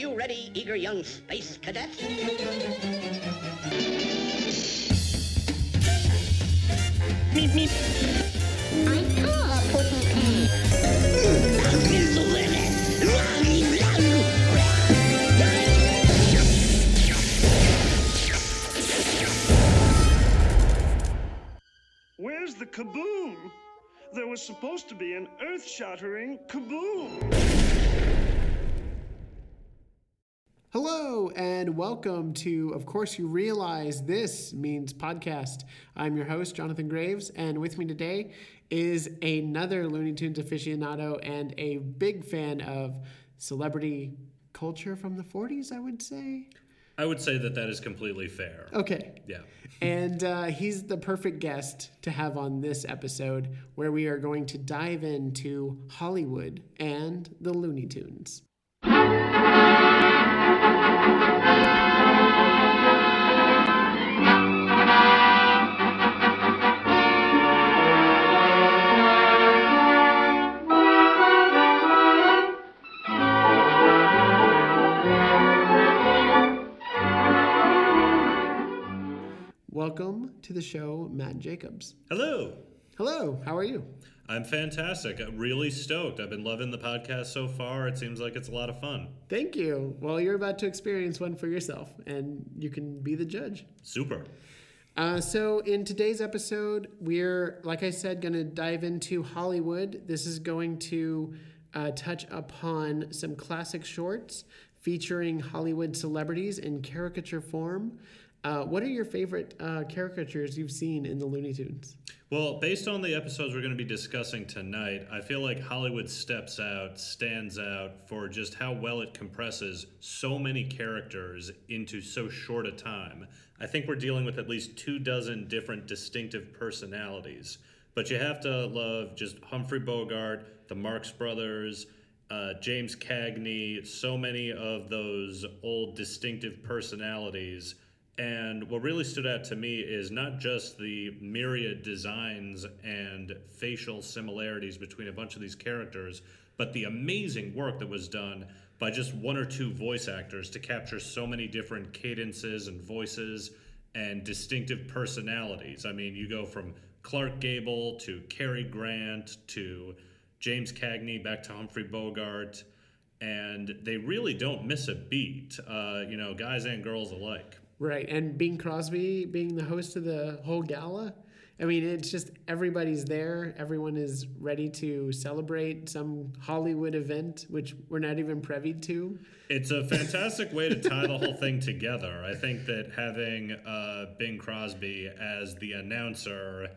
you ready, eager young space cadet? Meep, meep. I call a pussy cat. Where's the kaboom? There was supposed to be an earth shattering kaboom. Hello and welcome to Of Course You Realize This Means Podcast. I'm your host, Jonathan Graves, and with me today is another Looney Tunes aficionado and a big fan of celebrity culture from the 40s, I would say. I would say that that is completely fair. Okay. Yeah. And uh, he's the perfect guest to have on this episode where we are going to dive into Hollywood and the Looney Tunes. Welcome to the show, Matt Jacobs. Hello. Hello, how are you? I'm fantastic. I'm really stoked. I've been loving the podcast so far. It seems like it's a lot of fun. Thank you. Well, you're about to experience one for yourself, and you can be the judge. Super. Uh, so, in today's episode, we're, like I said, going to dive into Hollywood. This is going to uh, touch upon some classic shorts featuring Hollywood celebrities in caricature form. Uh, what are your favorite uh, caricatures you've seen in the Looney Tunes? Well, based on the episodes we're going to be discussing tonight, I feel like Hollywood steps out, stands out for just how well it compresses so many characters into so short a time. I think we're dealing with at least two dozen different distinctive personalities. But you have to love just Humphrey Bogart, the Marx Brothers, uh, James Cagney, so many of those old distinctive personalities. And what really stood out to me is not just the myriad designs and facial similarities between a bunch of these characters, but the amazing work that was done by just one or two voice actors to capture so many different cadences and voices and distinctive personalities. I mean, you go from Clark Gable to Cary Grant to James Cagney back to Humphrey Bogart, and they really don't miss a beat, uh, you know, guys and girls alike. Right, and Bing Crosby being the host of the whole gala. I mean, it's just everybody's there. Everyone is ready to celebrate some Hollywood event, which we're not even privy to. It's a fantastic way to tie the whole thing together. I think that having uh, Bing Crosby as the announcer,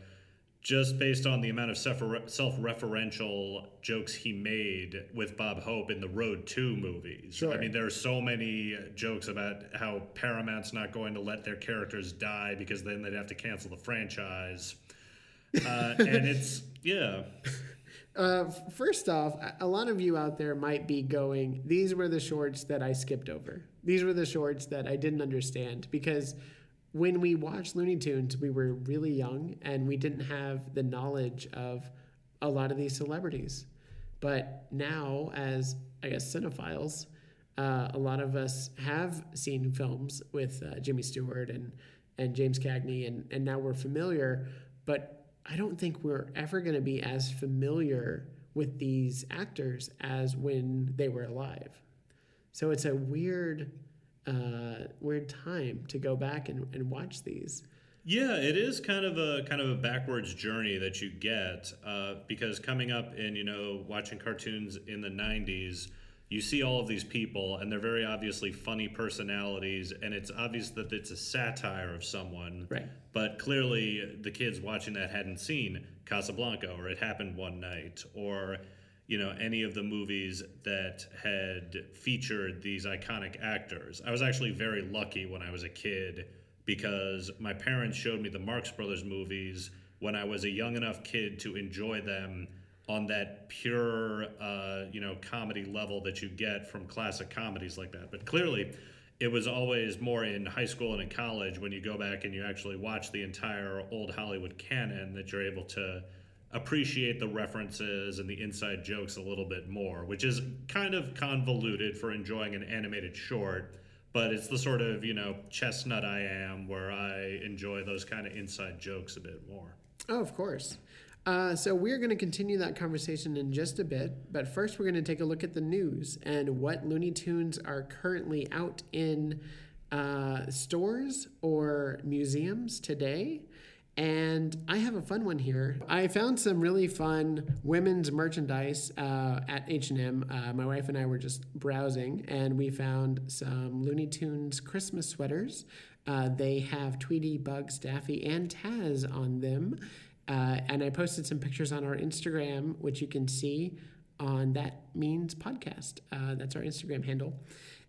just based on the amount of self referential jokes he made with Bob Hope in the Road 2 movies. Sure. I mean, there are so many jokes about how Paramount's not going to let their characters die because then they'd have to cancel the franchise. Uh, and it's, yeah. Uh, first off, a lot of you out there might be going, these were the shorts that I skipped over. These were the shorts that I didn't understand because when we watched Looney Tunes, we were really young and we didn't have the knowledge of a lot of these celebrities. But now, as I guess cinephiles, uh, a lot of us have seen films with uh, Jimmy Stewart and, and James Cagney, and, and now we're familiar. But I don't think we're ever going to be as familiar with these actors as when they were alive. So it's a weird uh, weird time to go back and, and watch these. Yeah, it is kind of a kind of a backwards journey that you get uh, because coming up and you know watching cartoons in the '90s, you see all of these people and they're very obviously funny personalities, and it's obvious that it's a satire of someone. Right. But clearly, the kids watching that hadn't seen Casablanca or It Happened One Night or you know any of the movies that had featured these iconic actors. I was actually very lucky when I was a kid because my parents showed me the Marx Brothers movies when I was a young enough kid to enjoy them on that pure uh, you know comedy level that you get from classic comedies like that. But clearly it was always more in high school and in college when you go back and you actually watch the entire old Hollywood canon that you're able to appreciate the references and the inside jokes a little bit more, which is kind of convoluted for enjoying an animated short. But it's the sort of, you know, chestnut I am where I enjoy those kind of inside jokes a bit more. Oh, of course. Uh, so we're going to continue that conversation in just a bit, but first we're going to take a look at the news and what Looney Tunes are currently out in uh, stores or museums today. And I have a fun one here. I found some really fun women's merchandise uh, at H&M. Uh, my wife and I were just browsing, and we found some Looney Tunes Christmas sweaters. Uh, they have Tweety, Bugs, Daffy, and Taz on them. Uh, and I posted some pictures on our Instagram, which you can see on That Means Podcast. Uh, that's our Instagram handle.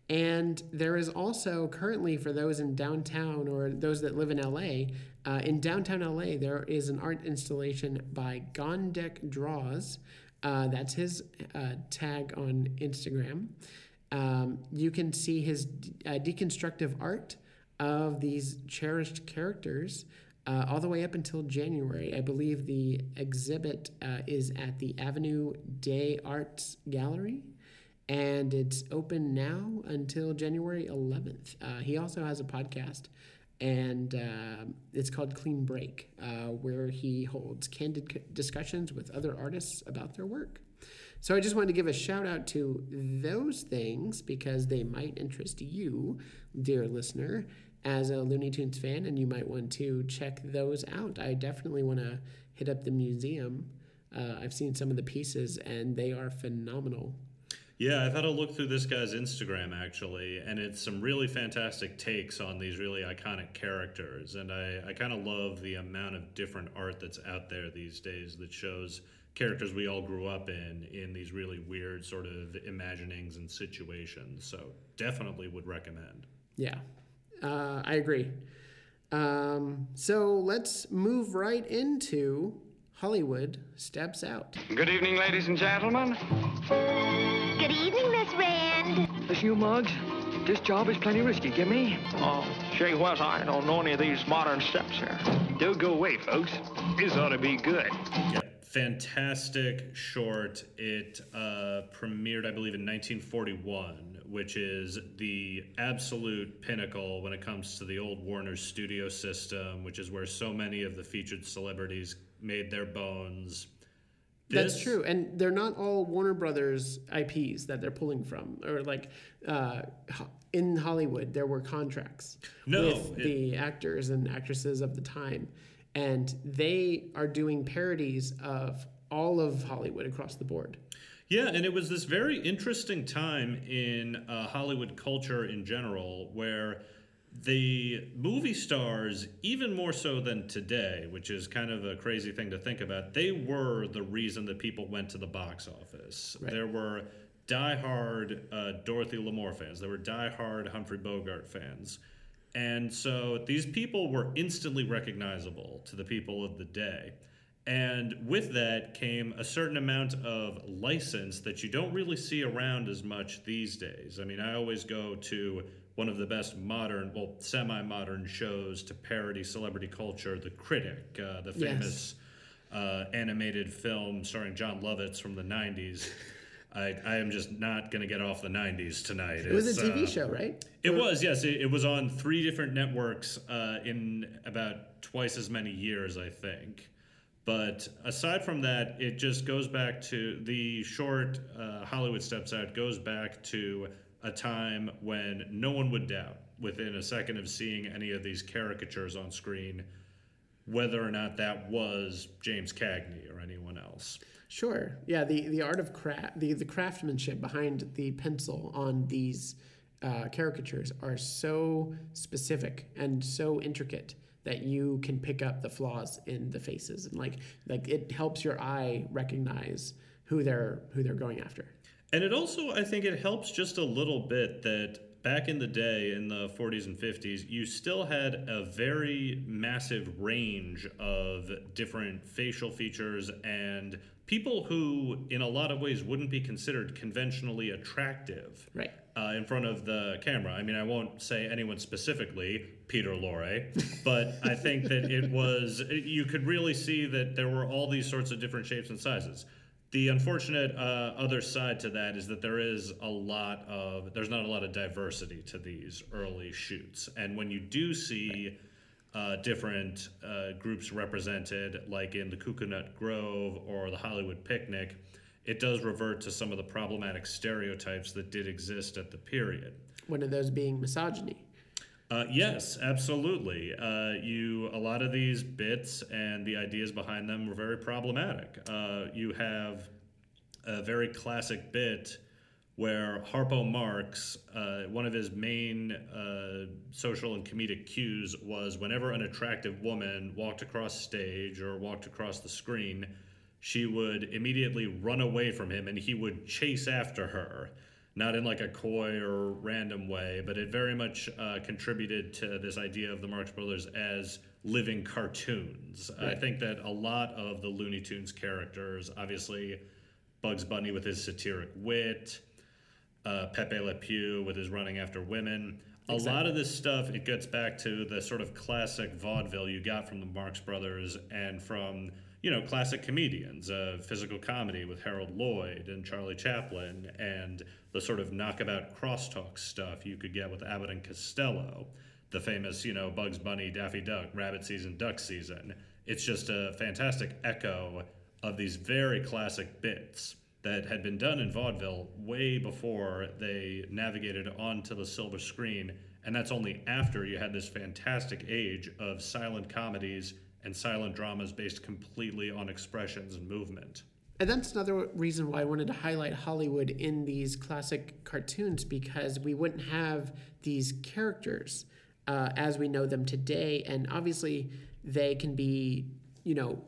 And there is also currently, for those in downtown or those that live in LA, uh, in downtown LA, there is an art installation by Gondek Draws. Uh, that's his uh, tag on Instagram. Um, you can see his uh, deconstructive art of these cherished characters uh, all the way up until January. I believe the exhibit uh, is at the Avenue des Arts Gallery and it's open now until January 11th. Uh, he also has a podcast, and uh, it's called Clean Break, uh, where he holds candid discussions with other artists about their work. So I just wanted to give a shout out to those things because they might interest you, dear listener, as a Looney Tunes fan, and you might want to check those out. I definitely want to hit up the museum. Uh, I've seen some of the pieces, and they are phenomenal. Yeah, I've had a look through this guy's Instagram actually, and it's some really fantastic takes on these really iconic characters. And I, I kind of love the amount of different art that's out there these days that shows characters we all grew up in in these really weird sort of imaginings and situations. So definitely would recommend. Yeah, uh, I agree. Um, so let's move right into Hollywood Steps Out. Good evening, ladies and gentlemen. Listen, you mugs. This job is plenty risky. Get me? Oh, Shay West, I don't know any of these modern steps here. Don't go away, folks. This ought to be good. Yeah, fantastic short. It uh, premiered, I believe, in 1941, which is the absolute pinnacle when it comes to the old Warner studio system, which is where so many of the featured celebrities made their bones. That's true, and they're not all Warner Brothers IPs that they're pulling from, or like uh, in Hollywood there were contracts No, with it- the actors and actresses of the time, and they are doing parodies of all of Hollywood across the board. Yeah, and it was this very interesting time in uh, Hollywood culture in general where the movie stars, even more so than today, which is kind of a crazy thing to think about, they were the reason that people went to the box office. There were diehard uh, Dorothy Lamour fans, there were diehard Humphrey Bogart fans. And so these people were instantly recognizable to the people of the day. And with that came a certain amount of license that you don't really see around as much these days. I mean, I always go to one of the best modern, well, semi modern shows to parody celebrity culture, The Critic, uh, the Yes. famous uh, animated film starring Jon Lovitz from the 90s. I, I am just not going to get off the 90s tonight. It was It's, a TV uh, show, right? it was, yes. It, it was on three different networks uh, in about twice as many years, I think. But aside from that, it just goes back to the short uh, Hollywood Steps Out goes back to a time when no one would doubt within a second of seeing any of these caricatures on screen whether or not that was James Cagney or anyone else. Sure. Yeah. The the art of craft, the the craftsmanship behind the pencil on these uh, caricatures are so specific and so intricate that you can pick up the flaws in the faces and like like it helps your eye recognize who they're who they're going after. And it also, I think, it helps just a little bit that back in the day, in the 40s and 50s, you still had a very massive range of different facial features and people who, in a lot of ways, wouldn't be considered conventionally attractive. Right. uh, in front of the camera. I mean, I won't say anyone specifically, Peter Lorre, but I think that it was, you could really see that there were all these sorts of different shapes and sizes. The unfortunate uh, other side to that is that there is a lot of, there's not a lot of diversity to these early shoots. And when you do see uh, different uh, groups represented, like in the Coconut Grove or the Hollywood Picnic, it does revert to some of the problematic stereotypes that did exist at the period. One of those being misogyny. Uh, yes, absolutely. Uh, you a lot of these bits and the ideas behind them were very problematic. Uh, you have a very classic bit where Harpo Marx, uh, one of his main uh, social and comedic cues was whenever an attractive woman walked across stage or walked across the screen, she would immediately run away from him and he would chase after her. Not in like a coy or random way, but it very much uh, contributed to this idea of the Marx Brothers as living cartoons. I think that a lot of the Looney Tunes characters, obviously Bugs Bunny with his satiric wit, uh, Pepe Le Pew with his running after women. A lot of this stuff, it gets back to the sort of classic vaudeville you got from the Marx Brothers and from, you know, classic comedians, uh, physical comedy with Harold Lloyd and Charlie Chaplin, and the sort of knockabout crosstalk stuff you could get with Abbott and Costello, the famous, you know, Bugs Bunny, Daffy Duck, Rabbit Season, Duck Season. It's just a fantastic echo of these very classic bits that had been done in vaudeville way before they navigated onto the silver screen. And that's only after you had this fantastic age of silent comedies and silent dramas based completely on expressions and movement. And that's another reason why I wanted to highlight Hollywood in these classic cartoons because we wouldn't have these characters uh, as we know them today. And obviously, they can be, you know,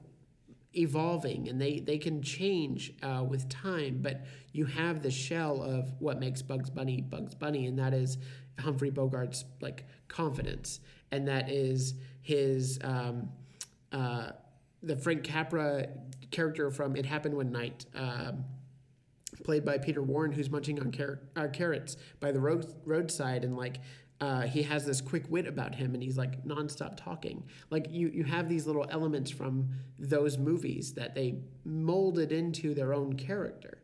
evolving and they, they can change uh, with time, but you have the shell of what makes Bugs Bunny Bugs Bunny, and that is Humphrey Bogart's like confidence, and that is his um, uh, the Frank Capra character from It Happened One Night. Um, played by Peter Warren, who's munching on car- uh, carrots by the road- roadside, and like uh, he has this quick wit about him, and he's like nonstop talking. Like you, you have these little elements from those movies that they molded into their own character,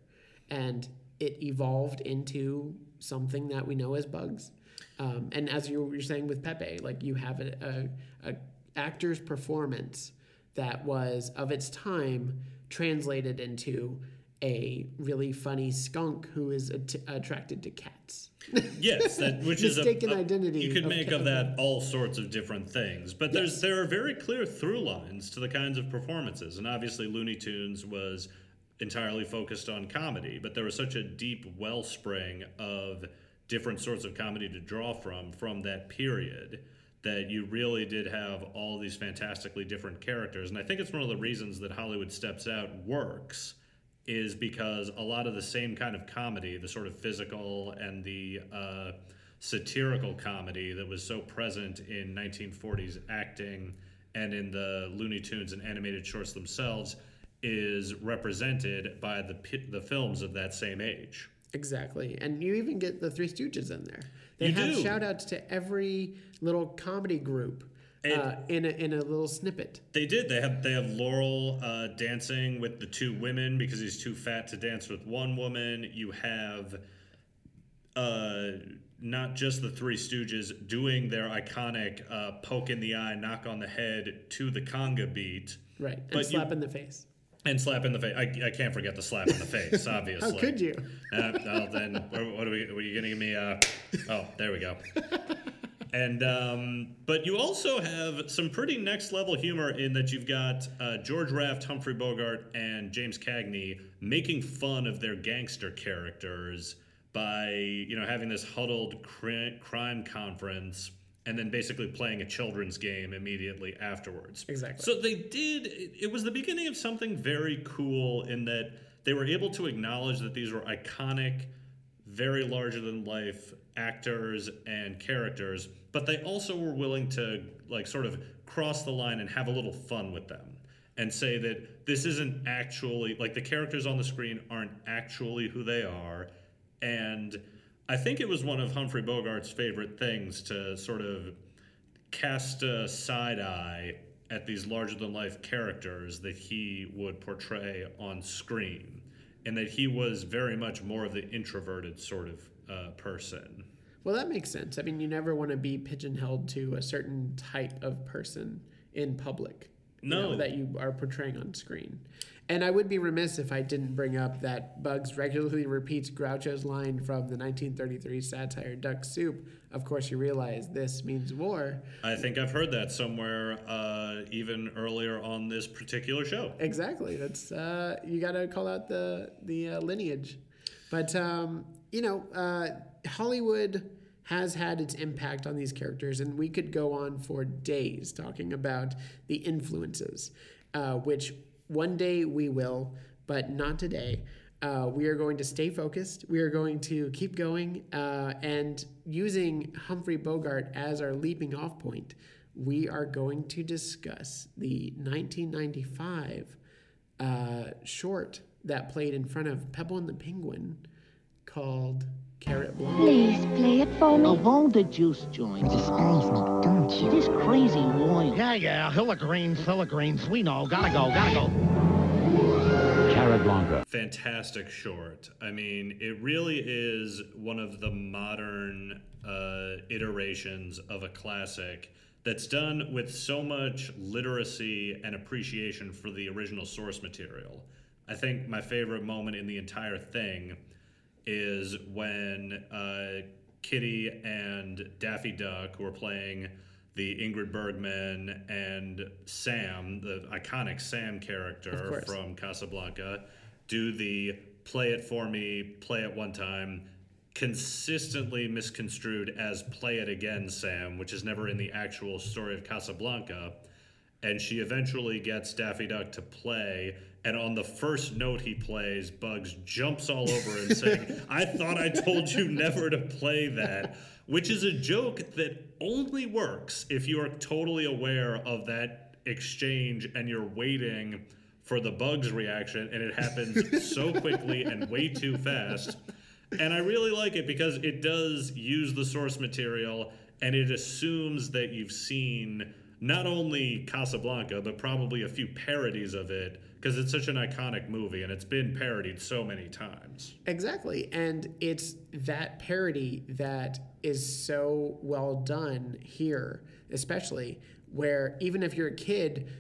and it evolved into something that we know as Bugs. Um, and as you were saying with Pepe, like you have a, a, a actor's performance that was of its time translated into a really funny skunk who is at- attracted to cats. Yes, that which is a, Mistaken a- identity You could make ca- of that all sorts of different things, but there's Yes. there are very clear through lines to the kinds of performances, and obviously Looney Tunes was entirely focused on comedy, but there was such a deep wellspring of different sorts of comedy to draw from from that period that you really did have all these fantastically different characters, and I think it's one of the reasons that Hollywood Steps Out works is because a lot of the same kind of comedy, the sort of physical and the uh, satirical comedy that was so present in 1940s acting and in the Looney Tunes and animated shorts themselves, is represented by the the films of that same age. Exactly. And you even get the Three Stooges in there. They You have do. shout outs to every little comedy group uh, in, a, in a little snippet. They did. They have they have Laurel uh, dancing with the two women because he's too fat to dance with one woman. You have uh, not just the Three Stooges doing their iconic uh, poke in the eye, knock on the head to the conga beat. Right. And But you- slap in the face. And slap in the face. I, I can't forget the slap in the face, obviously. How could you? Uh, well, then, what, are we? Were you going to give me? Uh, oh, there we go. And um, but you also have some pretty next level humor in that you've got uh, George Raft, Humphrey Bogart, and James Cagney making fun of their gangster characters by you know having this huddled cri- crime conference and then basically playing a children's game immediately afterwards. Exactly. So they did. It, was the beginning of something very cool in that they were able to acknowledge that these were iconic, very larger than life actors and characters, but they also were willing to like sort of cross the line and have a little fun with them and say that this isn't actually like the characters on the screen aren't actually who they are and I think it was one of Humphrey Bogart's favorite things to sort of cast a side eye at these larger than life characters that he would portray on screen, and that he was very much more of the introverted sort of uh, person. Well, that makes sense. I mean, you never want to be pigeonholed to a certain type of person in public. No. know, that you are portraying on screen. And I would be remiss if I didn't bring up that Bugs regularly repeats Groucho's line from the 1933 satire Duck Soup. Of course, you realize this means war. I think I've heard that somewhere, uh, even earlier on this particular show. Exactly. That's uh, you got to call out the the uh, lineage. But um, you know, uh, Hollywood has had its impact on these characters, and we could go on for days talking about the influences, uh, which one day we will, but not today. Uh, we are going to stay focused. We are going to keep going uh, and using Humphrey Bogart as our leaping off point. We are going to discuss the 1995 uh, short that played in front of Pebble and the Penguin called Carrot Blanc. Please play it for me. Of all the juice joints, Despise me, don't you? this crazy wine. Yeah, yeah, Hilligreens, Hilligreens. We know. Gotta go, gotta go. Carrot Blanca. fantastic short. I mean, it really is one of the modern uh, iterations of a classic that's done with so much literacy and appreciation for the original source material. I think my favorite moment in the entire thing is when uh, Kitty and Daffy Duck, who are playing the Ingrid Bergman and Sam, the iconic Sam character from Casablanca, do the play it for me, play it one time, consistently misconstrued as play it again, Sam, which is never in the actual story of Casablanca. And she eventually gets Daffy Duck to play. And on the first note he plays, Bugs jumps all over and saying, I thought I told you never to play that, which is a joke that only works if you are totally aware of that exchange and you're waiting for the Bugs reaction, and it happens so quickly and way too fast. And I really like it because it does use the source material and it assumes that you've seen not only Casablanca, but probably a few parodies of it because it's such an iconic movie and it's been parodied so many times. Exactly. And it's that parody that is so well done here, especially where even if you're a kid,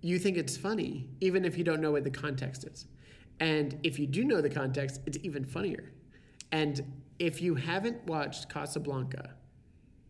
you think it's funny, even if you don't know what the context is. And if you do know the context, it's even funnier. And if you haven't watched Casablanca,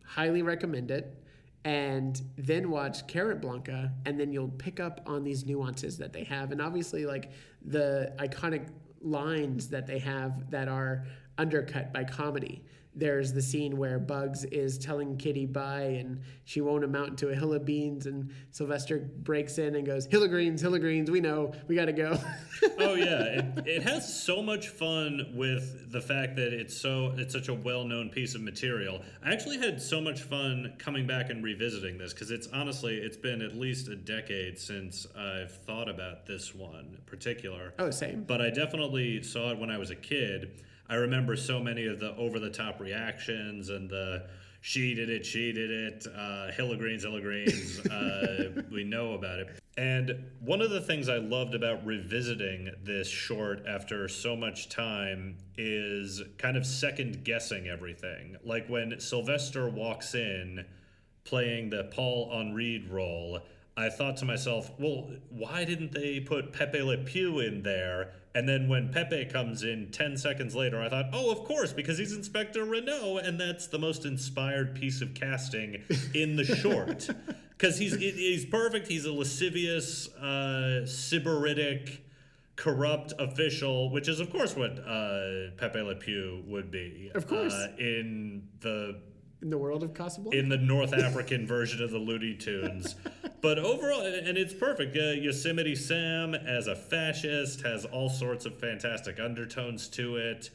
highly recommend it. And then watch Carrot Blanca, and then you'll pick up on these nuances that they have. And obviously, like the iconic lines that they have that are undercut by comedy. There's the scene where Bugs is telling Kitty bye and she won't amount to a hill of beans, and Sylvester breaks in and goes, Hill of greens, hill of greens, we know, we gotta go. oh yeah, it, it has so much fun with the fact that it's so it's such a well-known piece of material. I actually had so much fun coming back and revisiting this because it's honestly it's been at least a decade since I've thought about this one in particular. oh, same. But I definitely saw it when I was a kid. I remember so many of the over-the-top reactions and the she did it, she did it, uh, Hill of Greens, Greens. Uh, we know about it. And one of the things I loved about revisiting this short after so much time is kind of second guessing everything. Like when Sylvester walks in playing the Paul Henreid role, I thought to myself, well, why didn't they put Pepe Le Pew in there? And then when Pepe comes in 10 seconds later, I thought, oh, of course, because he's Inspector Renault, and that's the most inspired piece of casting in the short. Because he's, he's perfect. He's a lascivious, uh, sybaritic, corrupt official, which is, of course, what uh, Pepe Le Pew would be. Of course. Uh, in the In the world of Casablanca. in the North African version of the Looney Tunes. But overall, and it's perfect. Uh, Yosemite Sam as a fascist has all sorts of fantastic undertones to it.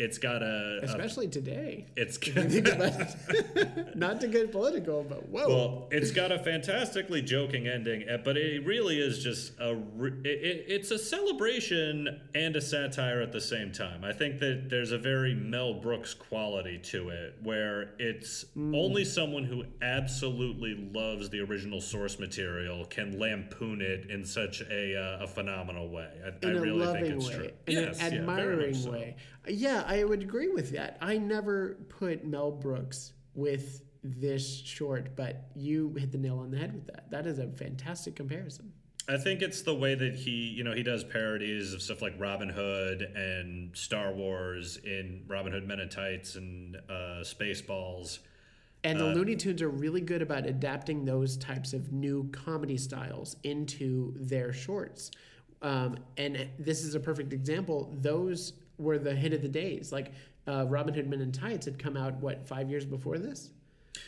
It's got a, a Especially today. it's think. Not to get political, but whoa. Well, it's got a fantastically joking ending, eh, but it really is just a. It, it, it's a celebration and a satire at the same time. I think that there's a very Mel Brooks quality to it, where it's only someone who absolutely loves the original source material can lampoon it in such a, uh, a phenomenal way. I, in I a really think it's way, true. in Yes, an admiring so. way. Yeah, I would agree with that. I never put Mel Brooks with this short, but you hit the nail on the head with that. That is a fantastic comparison. I think it's the way that he, you know, he does parodies of stuff like Robin Hood and Star Wars in Robin Hood Men in Tights and uh, Spaceballs. And the Uh, Looney Tunes are really good about adapting those types of new comedy styles into their shorts. Um, and this is a perfect example. Those were the hit of the days. Like uh, Robin Hood Men in Tights had come out, what, five years before this?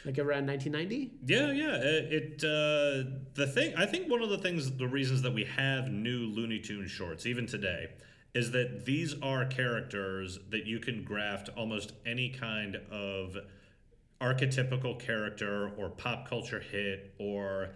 Like around 1990? Yeah, yeah. It, it uh, the thing. I think one of the things, the reasons that we have new Looney Tunes shorts even today, is that these are characters that you can graft almost any kind of archetypical character or pop culture hit or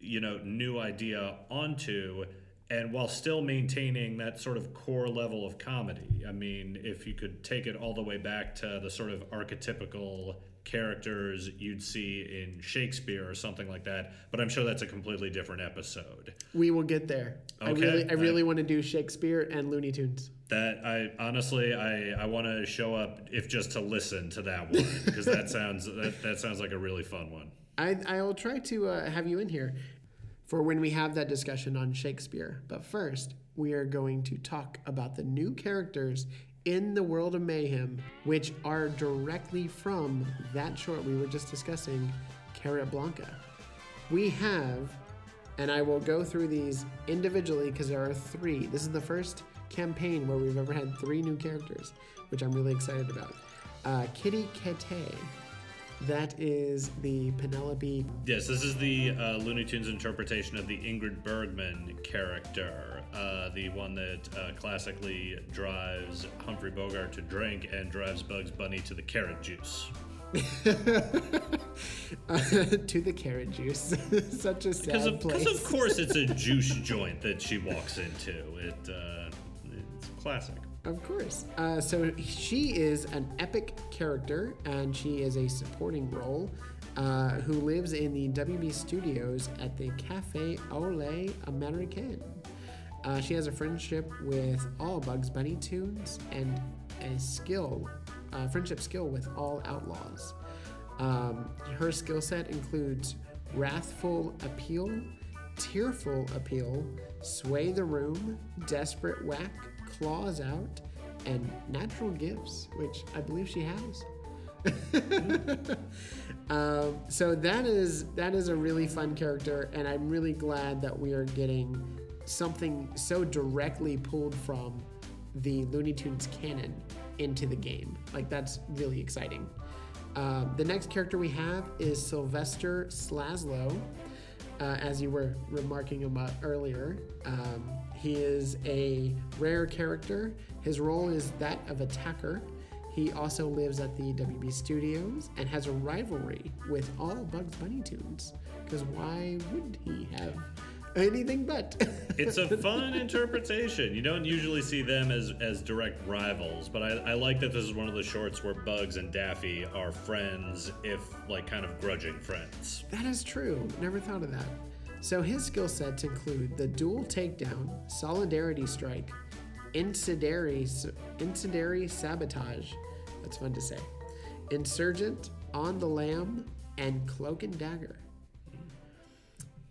you know new idea onto and while still maintaining that sort of core level of comedy. I mean if you could take it all the way back to the sort of archetypical characters you'd see in shakespeare or something like that but i'm sure that's a completely different episode. We will get there. I Okay, really, I I- really want to do Shakespeare and Looney Tunes. that i honestly i i want to show up if just to listen to that one because that sounds that, that sounds like a really fun one. I, I will try to uh, have you in here for when we have that discussion on Shakespeare. But first, we are going to talk about the new characters in the world of mayhem, which are directly from that short we were just discussing, Carrot Blanca. We have, and I will go through these individually because there are three. This is the first campaign where we've ever had three new characters, which I'm really excited about. Uh, Kitty Kete. That is the Penelope. Yes, this is the uh, Looney Tunes interpretation of the Ingrid Bergman character, uh, the one that uh, classically drives Humphrey Bogart to drink and drives Bugs Bunny to the carrot juice. to the carrot juice. Such a sad Because of, place. 'cause of course it's a juice joint that she walks into. It uh, it's classic. Of course. Uh, so she is an epic character, and she is a supporting role uh, who lives in the WB studios at the Cafe Ole Americain. Uh, she has a friendship with all Bugs Bunny tunes and a skill, uh, friendship skill with all outlaws. Um, her skill set includes wrathful appeal, tearful appeal, sway the room, desperate whack, claws out, and natural gifts, which I believe she has. um, so that is that is a really fun character, and I'm really glad that we are getting something so directly pulled from the Looney Tunes canon into the game. Like that's really exciting. Uh, the next character we have is Sylvester Slaslow. Uh, as you were remarking about earlier, um, he is a rare character. His role is that of attacker. He also lives at the WB Studios and has a rivalry with all Bugs Bunny tunes. Because why would he have anything but? It's a fun interpretation. You don't usually see them as, as direct rivals, but I, I like that this is one of the shorts where Bugs and Daffy are friends, if like kind of grudging friends. That is true. Never thought of that. So his skill sets include the dual takedown, solidarity strike, incendiary, incendiary sabotage. That's fun to say. Insurgent, on the lam, and cloak and dagger.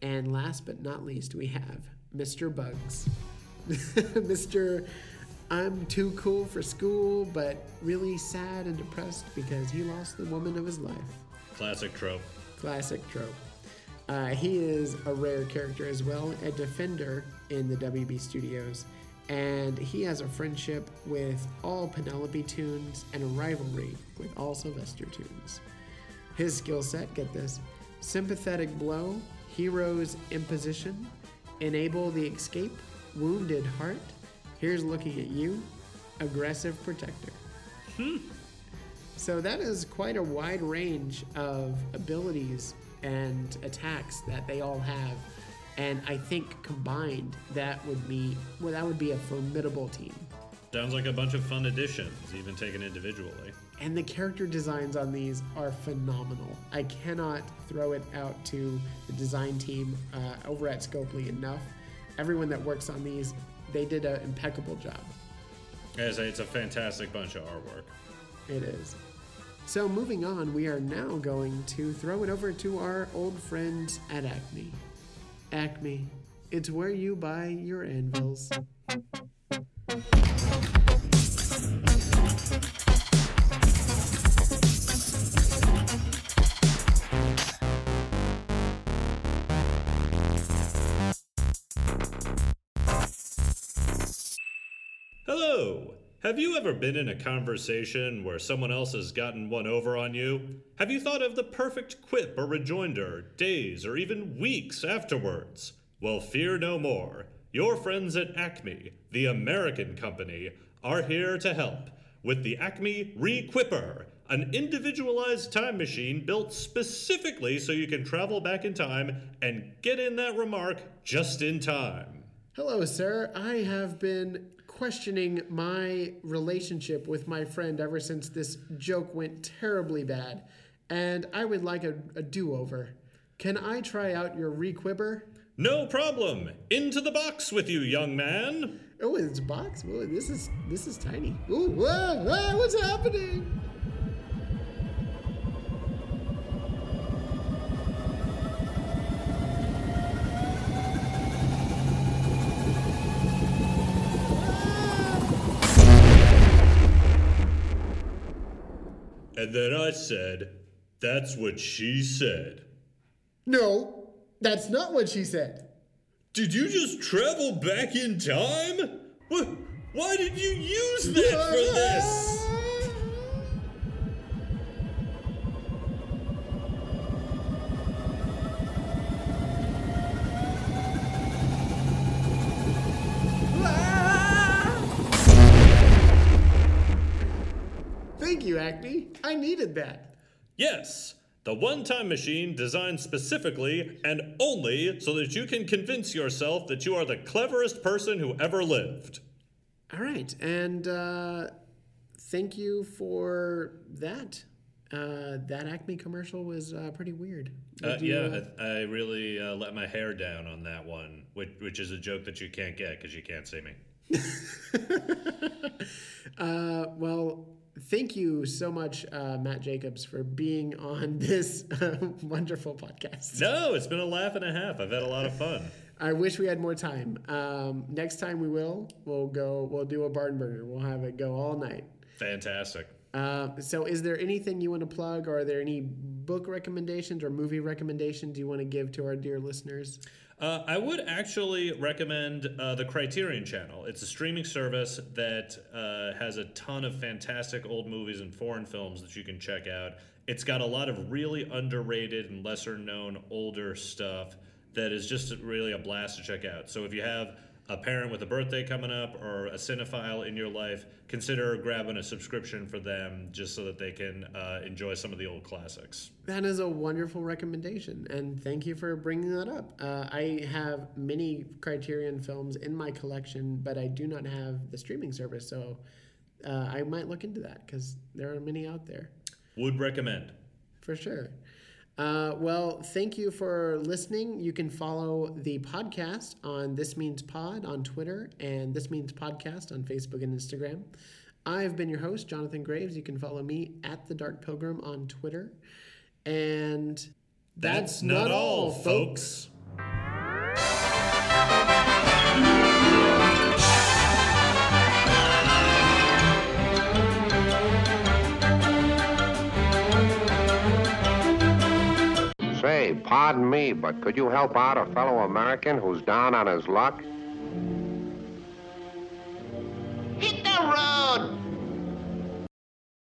And last but not least, we have Mr. Bugs. Mr. I'm too cool for school, but really sad and depressed because he lost the woman of his life. Classic trope. Classic trope. Uh, he is a rare character as well, a defender in the WB studios, and he has a friendship with all Penelope tunes and a rivalry with all Sylvester tunes. His skill set, get this sympathetic blow, hero's imposition, enable the escape, wounded heart, here's looking at you, aggressive protector. Hmm. So that is quite a wide range of abilities and attacks that they all have. And I think combined, that would be well, that would be a formidable team. Sounds like a bunch of fun additions, even taken individually. And the character designs on these are phenomenal. I cannot throw it out to the design team uh, over at Scopely enough. Everyone that works on these, they did an impeccable job. As it's a fantastic bunch of artwork. It is. So moving on, we are now going to throw it over to our old friends at Acme. Acme, it's where you buy your anvils. Hello! Have you ever been in a conversation where someone else has gotten one over on you? Have you thought of the perfect quip or rejoinder days or even weeks afterwards? Well, fear no more. Your friends at Acme, the American company, are here to help with the Acme Requipper, an individualized time machine built specifically so you can travel back in time and get in that remark just in time. Hello, sir. I have been questioning my relationship with my friend ever since this joke went terribly bad, and I would like a, a do over. Can I try out your requipper? No problem. Into the box with you, young man. Oh, it's a box. Whoa, this is this is tiny. Ooh, whoa, whoa, what's happening? And then I said, That's what she said. No, that's not what she said. Did you just travel back in time? What? Why did you use that for this? Thank you, Acme. I needed that. Yes, the one time machine designed specifically and only so that you can convince yourself that you are the cleverest person who ever lived. All right, and uh, thank you for that. Uh, that Acme commercial was uh, pretty weird. Uh, yeah, uh, I, I really uh, let my hair down on that one, which, which is a joke that you can't get because you can't see me. Uh, well, thank you so much, uh, Matt Jacobs, for being on this uh, wonderful podcast. No, it's been a laugh and a half. I've had a lot of fun. I wish we had more time. Um, next time we will. We'll go. We'll do a barn burner. We'll have it go all night. Fantastic. Uh, so, is there anything you want to plug? Or are there any book recommendations or movie recommendations you want to give to our dear listeners? Uh, I would actually recommend uh, the Criterion Channel. It's a streaming service that uh, has a ton of fantastic old movies and foreign films that you can check out. It's got a lot of really underrated and lesser known older stuff that is just really a blast to check out. So if you have a parent with a birthday coming up or a cinephile in your life, consider grabbing a subscription for them just so that they can uh, enjoy some of the old classics. That is a wonderful recommendation, and thank you for bringing that up. Uh, I have many Criterion films in my collection, but I do not have the streaming service, so uh, I might look into that because there are many out there. Would recommend. For sure. Uh, well, thank you for listening. You can follow the podcast on This Means Pod on Twitter and This Means Podcast on Facebook and Instagram. I've been your host, Jonathan Graves. You can follow me at The Dark Pilgrim on Twitter. And that's, that's not, not, all, folks. Pardon me, but could you help out a fellow American who's down on his luck? Hit the road!